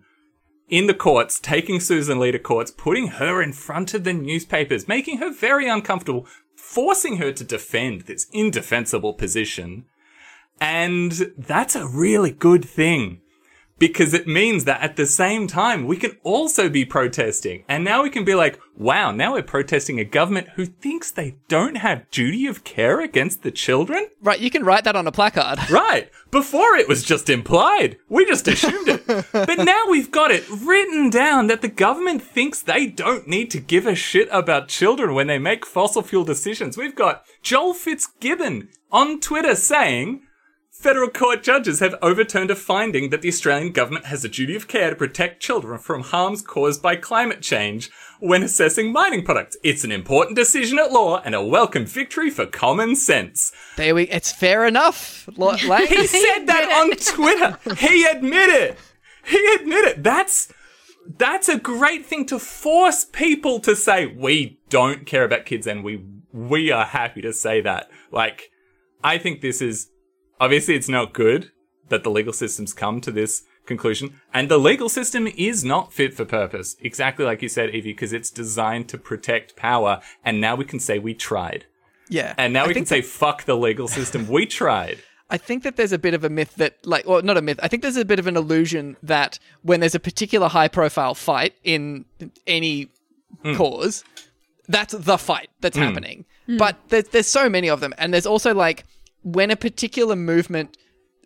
in the courts, taking Sussan Ley to courts, putting her in front of the newspapers, making her very uncomfortable, forcing her to defend this indefensible position. And that's a really good thing because it means that at the same time, we can also be protesting. And now we can be like, wow, now we're protesting a government who thinks they don't have duty of care against the children?
right, you can write that on a placard.
Right. Before it was just implied. We just assumed it. but now we've got it written down that the government thinks they don't need to give a shit about children when they make fossil fuel decisions. We've got Joel Fitzgibbon on Twitter saying, Federal court judges have overturned a finding that the Australian government has a duty of care to protect children from harms caused by climate change when assessing mining products. It's an important decision at law and a welcome victory for common sense.
There we. It's fair enough. Lo- Lang.
He said that on Twitter. He admitted. He admitted. That's that's a great thing to force people to say we don't care about kids and we we are happy to say that. Like I think this is obviously it's not good that the legal system's come to this conclusion and the legal system is not fit for purpose. Exactly like you said Evie because it's designed to protect power and now we can say we tried.
yeah,
And now
I
we can
think
say fuck the legal system. We tried.
I think that there's a bit of a myth that, like, well, not a myth. I think there's a bit of an illusion that when there's a particular high profile fight in any hmm. cause, that's the fight that's hmm. happening. Hmm. But there's, there's so many of them. And there's also, like, when a particular movement,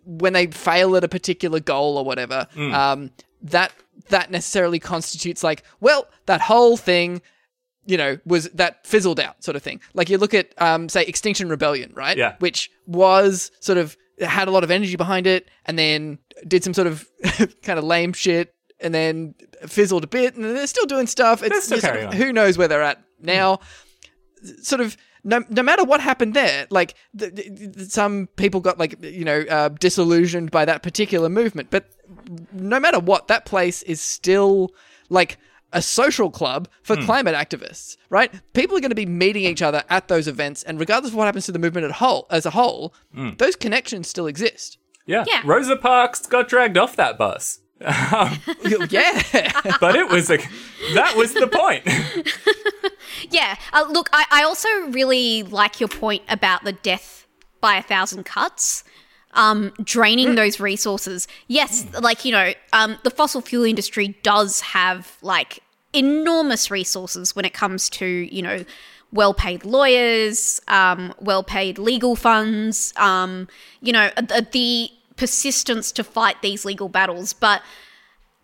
when they fail at a particular goal or whatever, um, that that necessarily constitutes, like, well, that whole thing you know, was that fizzled out sort of thing. Like you look at, um, say, Extinction Rebellion, right?
Yeah.
Which was sort of had a lot of energy behind it, and then did some sort of kind of lame shit, and then fizzled a bit, and they're still doing stuff. It's just who knows where they're at now. Sort of. No, no matter what happened there, like th- th- th- some people got like you know uh, disillusioned by that particular movement, but no matter what, that place is still like a social club for
Hmm.
climate activists, right? People are going to be meeting each other at those events, and regardless of what happens to the movement at whole, as a whole,
Hmm.
those connections still exist.
Yeah.
Yeah.
Rosa Parks got dragged off that bus.
yeah,
But it was a that was the point.
Yeah. Uh, look, I, I also really like your point about the death by a thousand cuts. Um, draining those resources. Yes, like, you know, um, the fossil fuel industry does have like enormous resources when it comes to, you know, well paid lawyers, um, well paid legal funds, um, you know, the, the persistence to fight these legal battles. But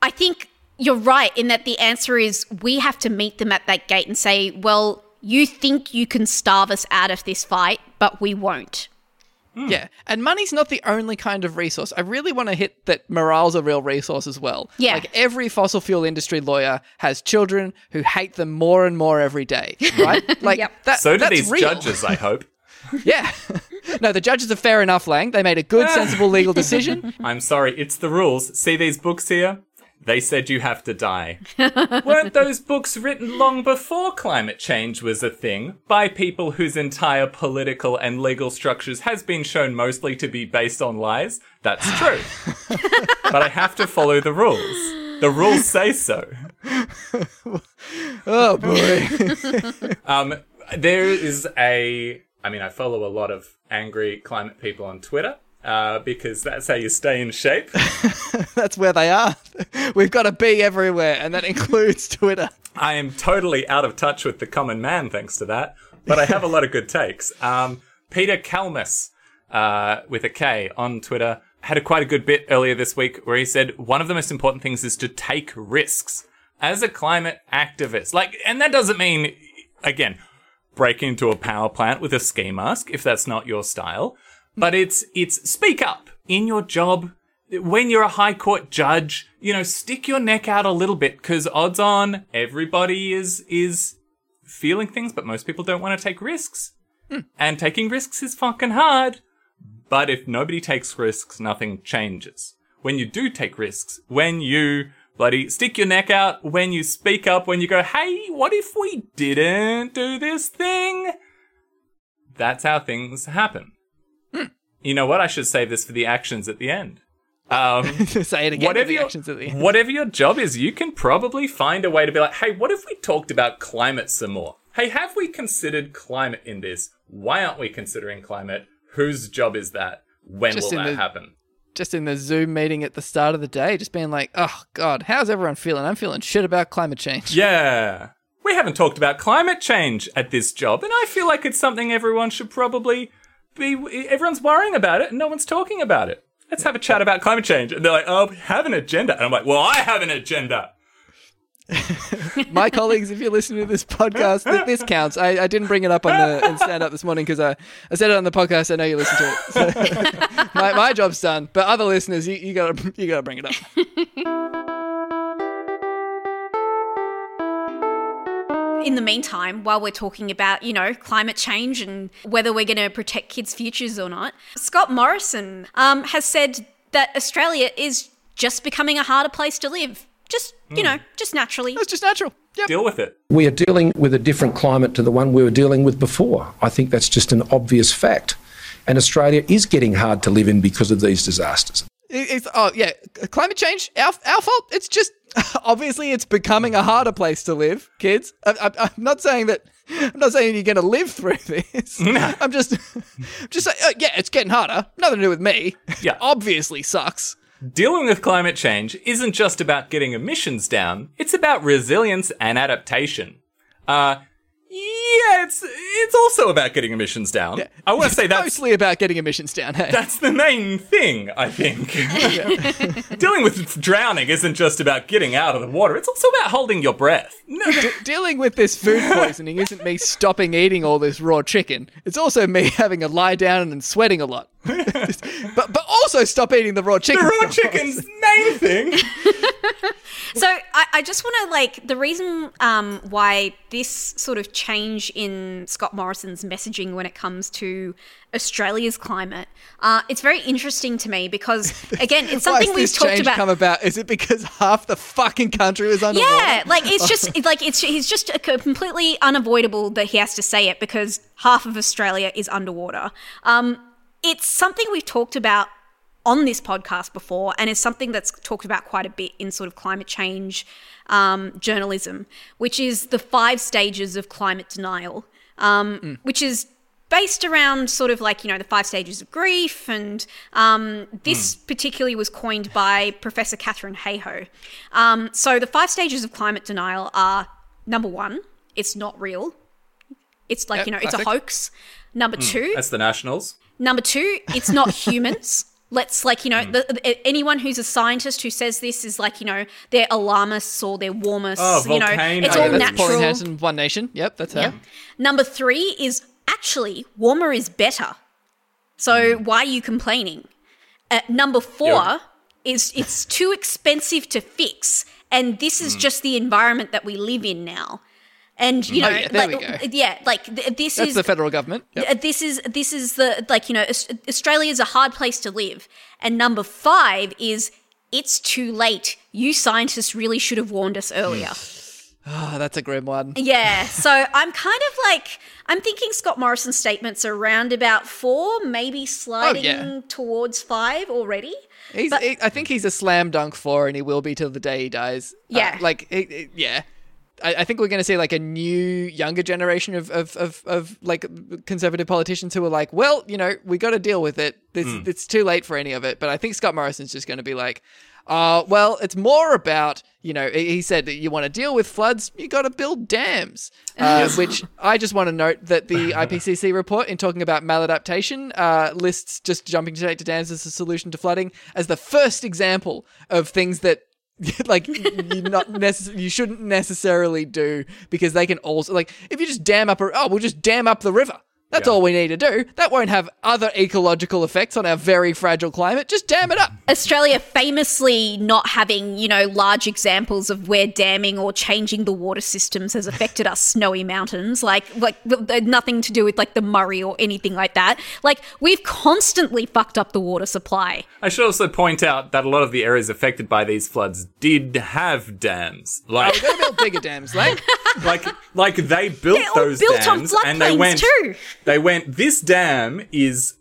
I think you're right in that the answer is we have to meet them at that gate and say, well, you think you can starve us out of this fight, but we won't. Hmm.
Yeah, and money's not the only kind of resource. I really want to hit that morale's a real resource as well.
Yeah.
like every fossil fuel industry lawyer has children who hate them more and more every day, right? Like
Yep.
that.
So do
that's
these
real.
judges, I hope.
Yeah. No, the judges are fair enough, Lang. They made a good, sensible legal decision.
I'm sorry, it's the rules. See these books here? They said you have to die. Weren't those books written long before climate change was a thing by people whose entire political and legal structures has been shown mostly to be based on lies? That's true. but I have to follow the rules. The rules say so.
Oh boy.
Um, there is a. I mean, I follow a lot of angry climate people on Twitter uh, because that's how you stay in shape.
That's where they are. We've got to be everywhere, and that includes Twitter.
I am totally out of touch with the common man thanks to that, but I have a lot of good takes. Um, Peter Kalmus, uh, with a K on Twitter, had a quite a good bit earlier this week where he said one of the most important things is to take risks as a climate activist. Like, and that doesn't mean, again, break into a power plant with a ski mask if that's not your style, but it's, it's speak up in your job. When you're a high court judge, you know, stick your neck out a little bit because odds on everybody is, is feeling things, but most people don't want to take risks. Hmm. And taking risks is fucking hard. But if nobody takes risks, nothing changes. When you do take risks, when you bloody stick your neck out, when you speak up, when you go, hey, what if we didn't do this thing? That's how things happen. You know what? I should save this for the actions at the end. Um,
Say it again.
whatever
the
your,
actions at the end.
whatever your job is, you can probably find a way to be like, hey, what if we talked about climate some more? Hey, have we considered climate in this? Why aren't we considering climate? Whose job is that? When
Just
will that
the-
happen?
Just in the Zoom meeting at the start of the day, just being like, "Oh God, how's everyone feeling? I'm feeling shit about climate change."
Yeah. We haven't talked about climate change at this job, and I feel like it's something everyone should probably be. Everyone's worrying about it, and no one's talking about it. Let's have a chat about climate change. And they're like, oh, we have an agenda. And I'm like, well, I have an agenda.
My colleagues, if you're listening to this podcast, th- this counts. I, I didn't bring it up on the in stand up this morning because I, I said it on the podcast. I know you listen to it. So my, my job's done. But other listeners, you, you gotta you gotta bring it up.
in the meantime, while we're talking about, you know, climate change and whether we're going to protect kids' futures or not, Scott Morrison um, has said that Australia is just becoming a harder place to live. Just, you know, just naturally.
It's just natural. Yep.
Deal with it.
We are dealing with a different climate to the one we were dealing with before. I think that's just an obvious fact. And Australia is getting hard to live in because of these disasters.
It's oh yeah, climate change. Our our fault. It's just obviously it's becoming a harder place to live, kids. I, I, I'm not saying that. I'm not saying you're going to live through this. I'm just, just saying. Uh, yeah, it's getting harder. Nothing to do with me.
Yeah.
obviously sucks.
Dealing with climate change isn't just about getting emissions down, it's about resilience and adaptation. Uh, yeah, it's it's also about getting emissions down. I want to say that's
mostly about getting emissions down. Hey,
that's the main thing, I think. Dealing with drowning isn't just about getting out of the water, it's also about holding your breath. No,
dealing with this food poisoning isn't me stopping eating all this raw chicken. It's also me having a lie down and sweating a lot. but but also stop eating the raw chicken.
the raw chicken's main thing.
So I, I just want to like the reason um, why this sort of change in Scott Morrison's messaging when it comes to Australia's climate, uh, it's very interesting to me because again, it's something
has
we've
this
talked
change
about.
come about? Is it because half the fucking country was underwater?
Yeah, like it's just it's like it's he's just a completely unavoidable that he has to say it because half of Australia is underwater. Um, it's something we've talked about on this podcast before, and it's something that's talked about quite a bit in sort of climate change um, journalism, which is the five stages of climate denial, um, which is based around sort of like you know the five stages of grief and um, this particularly was coined by professor katharine hayhoe. Um, so the five stages of climate denial are number one it's not real. It's like
Yep,
you know it's a hoax. Number two
That's the Nationals.
Number two, it's not humans. Let's like you know hmm. the, the- anyone who's a scientist who says this is like you know they're alarmists or they're warmists.
Oh,
you know,
volcano.
it's
Oh,
all
yeah, that's
natural.
Pauline Hanson, One Nation. Yep, that's her.
Yeah. Number three is actually warmer is better. So hmm. why are you complaining? Uh, number four
Yeah.
is it's too expensive to fix, and this is hmm. just the environment that we live in now. And you know,
Oh, yeah,
like,
go.
yeah, like th- this
That's
is
the federal government. Yep.
uh, this is this is the like you know Aus- Australia is a hard place to live. And number five is it's too late. You scientists really should have warned us earlier.
Oh, that's a grim one.
Yeah, so I'm kind of like I'm thinking Scott Morrison's statements are around about four, maybe sliding
yeah.
towards five already.
He's,
But-
I think he's a slam dunk four, and he will be till the day he dies. Uh,
Yeah.
like he- he- yeah. I, I think we're going to see like a new, younger generation of, of, of, of like conservative politicians who are like, well, you know, we got to deal with it. This, It's too late for any of it. But I think Scott Morrison's just going to be like, uh, well, it's more about, you know, he he said that you want to deal with floods, you got to build dams. Uh, which I just want to note that the IPCC report, in talking about maladaptation, uh, lists just jumping straight to dams as a solution to flooding as the first example of things that like you not necess- you shouldn't necessarily do because they can also like if you just dam up a oh we'll just dam up the river that's
Yeah.
all we need to do that won't have other ecological effects on our very fragile climate just dam it up
Australia famously not having, you know, large examples of where damming or changing the water systems has affected our snowy mountains, like like th- th- nothing to do with like the Murray or anything like that. Like we've constantly fucked up the water supply.
I should also point out that a lot of the areas affected by these floods did have dams. Like,
we gotta build bigger dams like
like, like they built
They're
those
built on
dams, and they
floodplains
went.
too.
They went. This dam is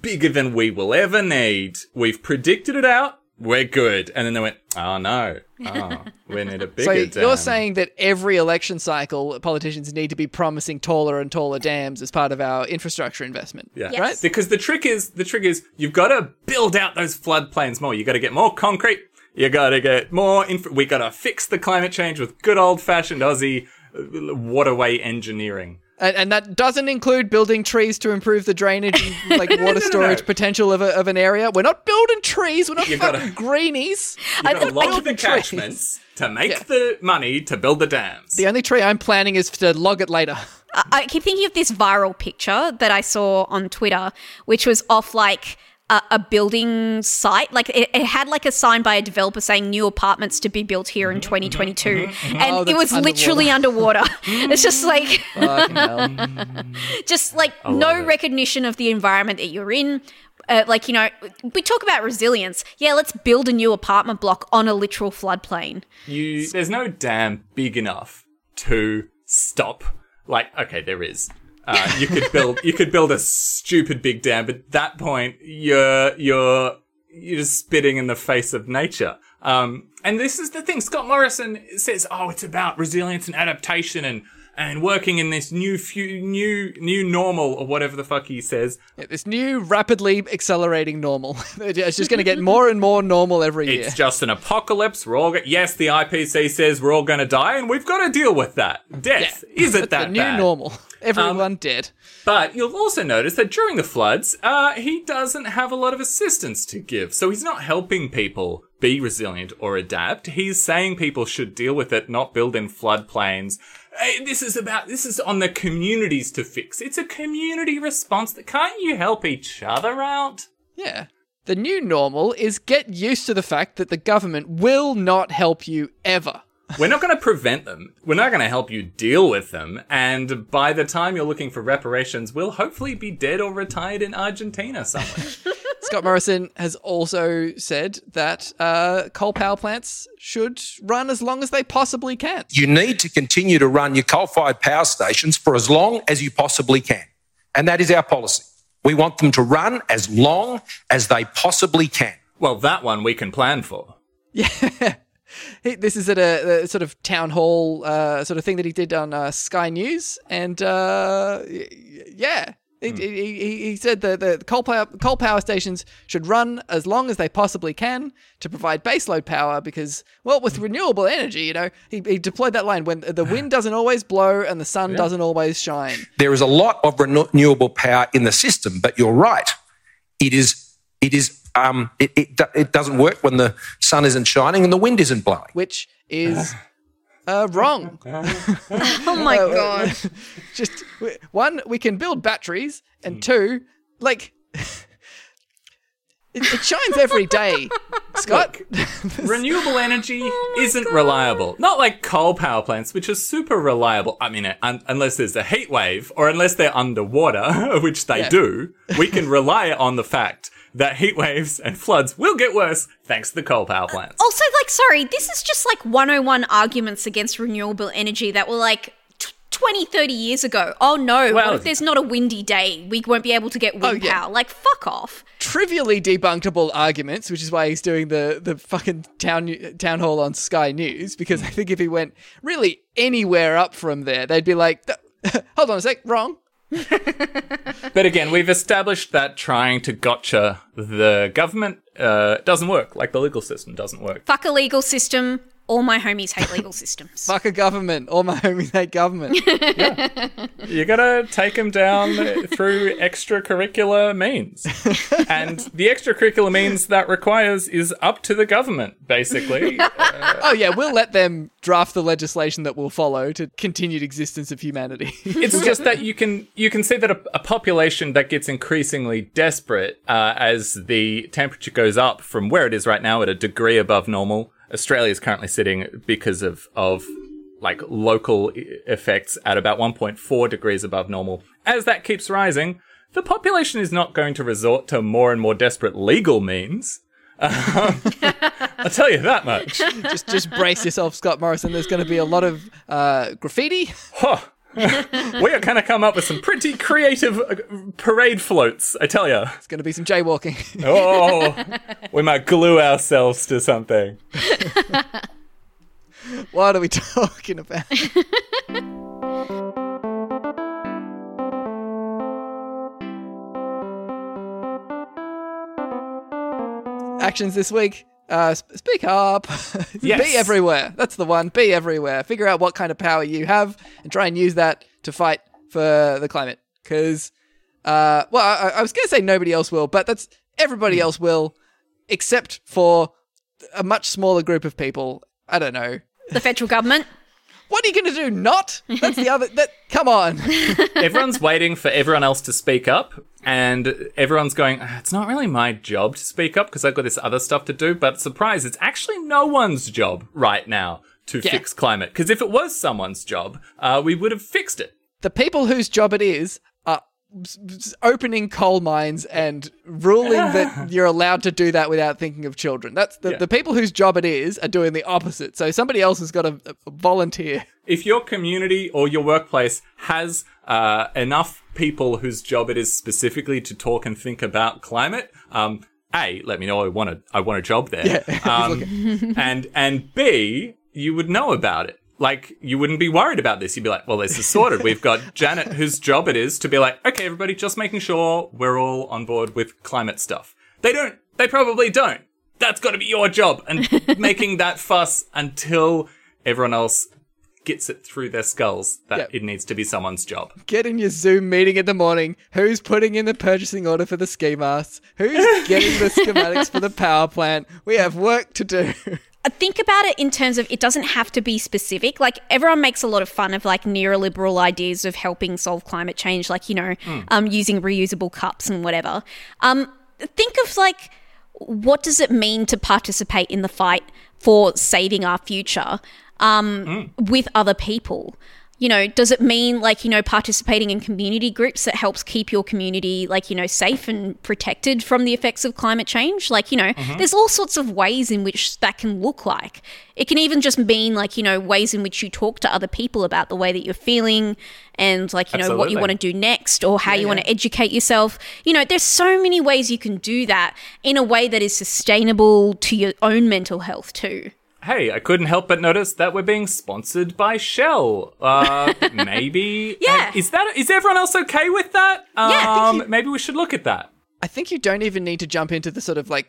bigger than we will ever need. We've predicted it out. We're good. And then they went. Oh no. Oh, we need a bigger
so
dam.
you're saying that every election cycle politicians need to be promising taller and taller dams as part of our infrastructure investment
Yeah.
Yes.
right
Because the trick is the trick is you've got to build out those floodplains more. You've got to get more concrete. You got to get more. Inf- we got to fix the climate change with good old fashioned Aussie uh, waterway engineering.
And, and that doesn't include building trees to improve the drainage and like water
no,
storage
no.
potential of, a, of an area. We're not building trees. We're not
You
fucking
gotta-
greenies.
You've got to
don't
lock
build
the catchments to make
Yeah.
the money to build the dams.
The only tree I'm planning is to log it later.
I- I keep thinking of this viral picture that I saw on Twitter, which was off like a, a building site. Like it, it had like a sign by a developer saying new apartments to be built here in mm-hmm, mm-hmm, 2022, mm-hmm, and
Oh,
it
that's
was literally underwater. it's just like just like no
it.
recognition of the environment that you're in. Uh, like you know, we talk about resilience. Yeah, let's build a new apartment block on a literal floodplain.
You, there's no dam big enough to stop. Like, okay, there is. Uh, you could build, you could build a stupid big dam, but at that point, you're, you're, you're just spitting in the face of nature. Um, and this is the thing. Scott Morrison says, "Oh, it's about resilience and adaptation and and working in this new few, new new normal or whatever the fuck he says."
Yeah, this new rapidly accelerating normal. it's just going to get more and more normal every year.
It's just an apocalypse. We're all go- yes, the IPC says we're all going to die, and we've got to deal with that. Death is it that
the new
bad?
normal. Everyone did,
But you'll also notice that during the floods, uh, he doesn't have a lot of assistance to give. So he's not helping people be resilient or adapt. He's saying people should deal with it, not build in floodplains. Hey, this is about, this is on the communities to fix. It's a community response that can't you help each other out?
Yeah. The new normal is get used to the fact that the government will not help you ever.
We're not going to prevent them. We're not going to help you deal with them. And by the time you're looking for reparations, we'll hopefully be dead or retired in Argentina somewhere.
Scott Morrison has also said that uh, coal power plants should run as long as they possibly can.
You need to continue to run your coal fired power stations for as long as you possibly can. And that is our policy. We want them to run as long as they possibly can.
well, that one we can plan for.
He, this is at a, a sort of town hall uh, sort of thing that he did on uh, Sky News, and uh, yeah, He, he, he- he said that the coal power, coal power stations should run as long as they possibly can to provide baseload power because, well, with renewable energy, you know, he, he deployed that line when the wind doesn't always blow and the sun doesn't always shine.
There is a lot of renewable power in the system, but you're right. It is, it is, um, it, it, it doesn't work when the sun isn't shining and the wind isn't blowing.
which is uh, wrong.
Oh my god.
Just one, we can build batteries, and two, like it, it shines every day, Scott.
Renewable energy isn't reliable. Not like coal power plants, which are super reliable. I mean, un- unless there's a heat wave or unless they're underwater, which they
Yeah.
do, we can rely on the fact that heat waves and floods will get worse thanks to the coal power uh, plants.
Also, like, sorry, this is just like 101 arguments against renewable energy that were like t- 20, 30 years ago. Oh no,
Well-
what if there's not a windy day? We won't be able to get oh, wind
Oh, yeah.
power. Like, fuck off.
Trivially debunkable arguments, which is why he's doing the the fucking town town hall on Sky News. Because I think if he went really anywhere up from there, they'd be like, "Hold on a sec, wrong."
But again, we've established that trying to gotcha the government uh, doesn't work, like the legal system doesn't work.
Fuck a legal system. All my homies hate legal systems.
Fuck a government. All my homies hate government.
You gotta take them down through extracurricular means. and the extracurricular means that requires is up to the government, basically.
oh yeah, we'll let them draft the legislation that will follow to continued existence of humanity.
It's just that you can you can see that a, a population that gets increasingly desperate uh, as the temperature goes up from where it is right now at a degree above normal. Australia is currently sitting because of of like local effects at about 1.4 degrees above normal. As that keeps rising, the population is not going to resort to more and more desperate legal means. Um, I'll tell you that much.
just just brace yourself, Scott Morrison. There's going to be a lot of uh, graffiti.
Huh. we are going to come up with some pretty creative uh, parade floats, I tell you.
It's going to be some jaywalking.
Oh, we might glue ourselves to something.
what are we talking about? Actions this week. Uh, speak up.
Yes.
Be everywhere. That's the one. Be everywhere. Figure out what kind of power you have and try and use that to fight for the climate. Because, uh, well, I, I was going to say nobody else will, but that's everybody else will, except for a much smaller group of people. I don't know.
the federal government.
What are you going to do? Not? That's the other. That come on.
Everyone's waiting for everyone else to speak up, and everyone's going, "Ah, it's not really my job to speak up because I've got this other stuff to do. But surprise, it's actually no one's job right now to
Yeah.
fix climate. Because if it was someone's job, uh, we would have fixed it.
the people whose job it is are s- s- opening coal mines and ruling that you're allowed to do that without thinking of children. That's the,
Yeah.
the people whose job it is are doing the opposite. So somebody else has got to volunteer.
If your community or your workplace has uh, enough people whose job it is specifically to talk and think about climate, um, a let me know I want a I want a job there, um, and and b you would know about it. Like you wouldn't be worried about this. You'd be like, well, this is sorted. We've got Janet, whose job it is to be like, okay, everybody, just making sure we're all on board with climate stuff. They don't. They probably don't. That's got to be your job, and making that fuss until everyone else gets it through their skulls that
Yep.
it needs to be someone's job.
Get in your Zoom meeting in the morning. Who's putting in the purchasing order for the ski masks? Who's getting the schematics for the power plant? We have work to do.
Think about it in terms of it doesn't have to be specific. Like everyone makes a lot of fun of like neoliberal ideas of helping solve climate change, like you know, um, using reusable cups and whatever. Um, think of like what does it mean to participate in the fight for saving our future um, with other people? You know, does it mean like, you know, participating in community groups that helps keep your community like, you know, safe and protected from the effects of climate change? Like, you know, mm-hmm. there's all sorts of ways in which that can look like. It can even just mean like, you know, ways in which you talk to other people about the way that you're feeling and like, you know, what you want to do next or how you want to educate yourself. You know, there's so many ways you can do that in a way that is sustainable to your own mental health too.
Hey, I couldn't help but notice that we're being sponsored by Shell. Uh, maybe.
Yeah.
Is that is everyone else okay with that? Um,
Yeah, I think
maybe we should look at that.
I think you don't even need to jump into the sort of like,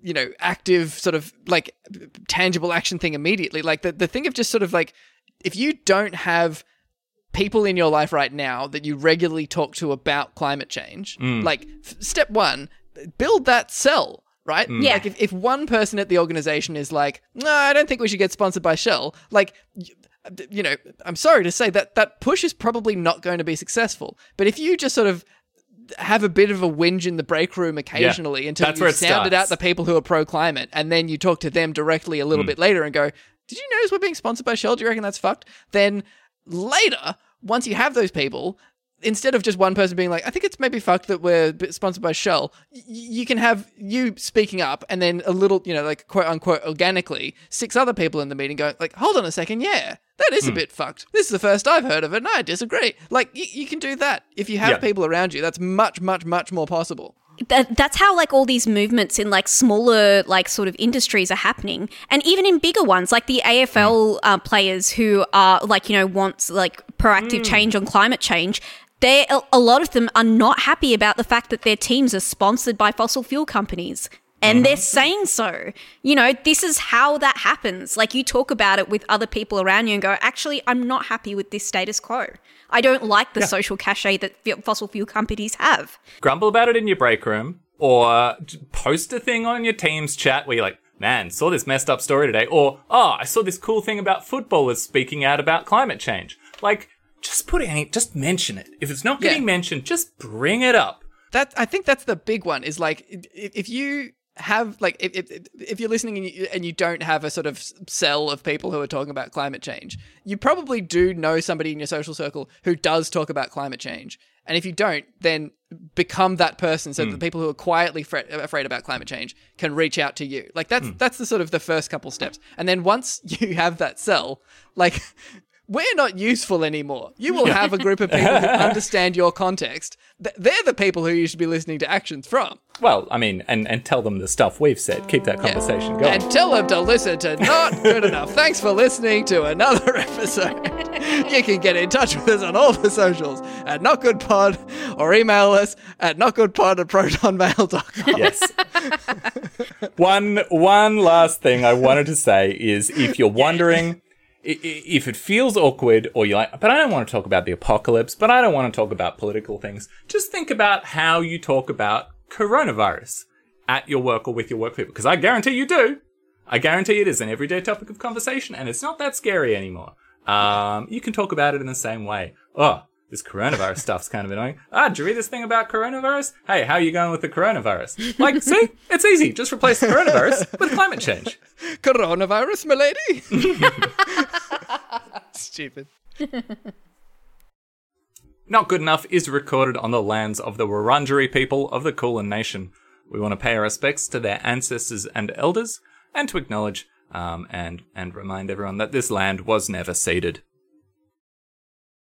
you know, active sort of like tangible action thing immediately. Like the, the thing of just sort of like, if you don't have people in your life right now that you regularly talk to about climate change, like f- step one, build that cell. Right?
Yeah.
Like if, if one person at the organization is like, no, I don't think we should get sponsored by Shell, like you know, I'm sorry to say that that push is probably not going to be successful. But if you just sort of have a bit of a whinge in the break room occasionally until
that's
you've sounded out the people who are pro climate, and then you talk to them directly a little bit later and go, "Did you notice we're being sponsored by Shell? Do you reckon that's fucked?" Then later, once you have those people. Instead of just one person being like, I think it's maybe fucked that we're sponsored by Shell, y- you can have you speaking up and then a little, you know, like quote unquote organically, six other people in the meeting going, like, hold on a second, yeah, that is a hmm. bit fucked. This is the first I've heard of it and I disagree. Like, y- you can do that. If you have
Yeah.
people around you, that's much, much, much more possible.
that, that's how like all these movements in like smaller like sort of industries are happening and even in bigger ones like the afl hmm. uh, players who are like you know wants like proactive hmm. change on climate change they a lot of them are not happy about the fact that their teams are sponsored by fossil fuel companies and they're uh-huh. saying so. You know, this is how that happens. Like you talk about it with other people around you and go, actually, I'm not happy with this status quo. I don't like the social cachet that f- fossil fuel companies have.
grumble about it in your break room or post a thing on your team's chat where you're like, man, saw this messed up story today. Or, oh, I saw this cool thing about footballers speaking out about climate change. Like, just put it just mention it. If it's not getting
Yeah.
mentioned, just bring it up.
that I think that's the big one is like if you have like if, if, if you're listening and you, and you don't have a sort of cell of people who are talking about climate change you probably do know somebody in your social circle who does talk about climate change and if you don't then become that person so that hmm. the people who are quietly fret, afraid about climate change can reach out to you like that's hmm. that's the sort of the first couple steps and then once you have that cell like we're not useful anymore. You will have a group of people who understand your context. They're the people who you should be listening to actions from.
Well, I mean, and, and tell them the stuff we've said. Keep that conversation going.
And tell them to listen to Not Good Enough. Thanks for listening to another episode. You can get in touch with us on all the socials at NotGoodPod or email us at NotGoodPod at ProtonMail.com.
yes. one one last thing I wanted to say is if you're wondering if it feels awkward or you're like, but I don't want to talk about the apocalypse, but I don't want to talk about political things, just think about how you talk about coronavirus at your work or with your work people, because I guarantee you do. I guarantee it is an everyday topic of conversation, and it's not that scary anymore. Um, you can talk about it in the same way. Oh, this coronavirus stuff's kind of annoying. Ah, did you read this thing about coronavirus? Hey, how are you going with the coronavirus? Like, see, it's easy. Just replace the coronavirus with climate change.
Coronavirus, milady. Stupid.
Not Good Enough is recorded on the lands of the Wurundjeri people of the Kulin Nation. We want to pay our respects to their ancestors and elders, and to acknowledge um, and and remind everyone that this land was never ceded.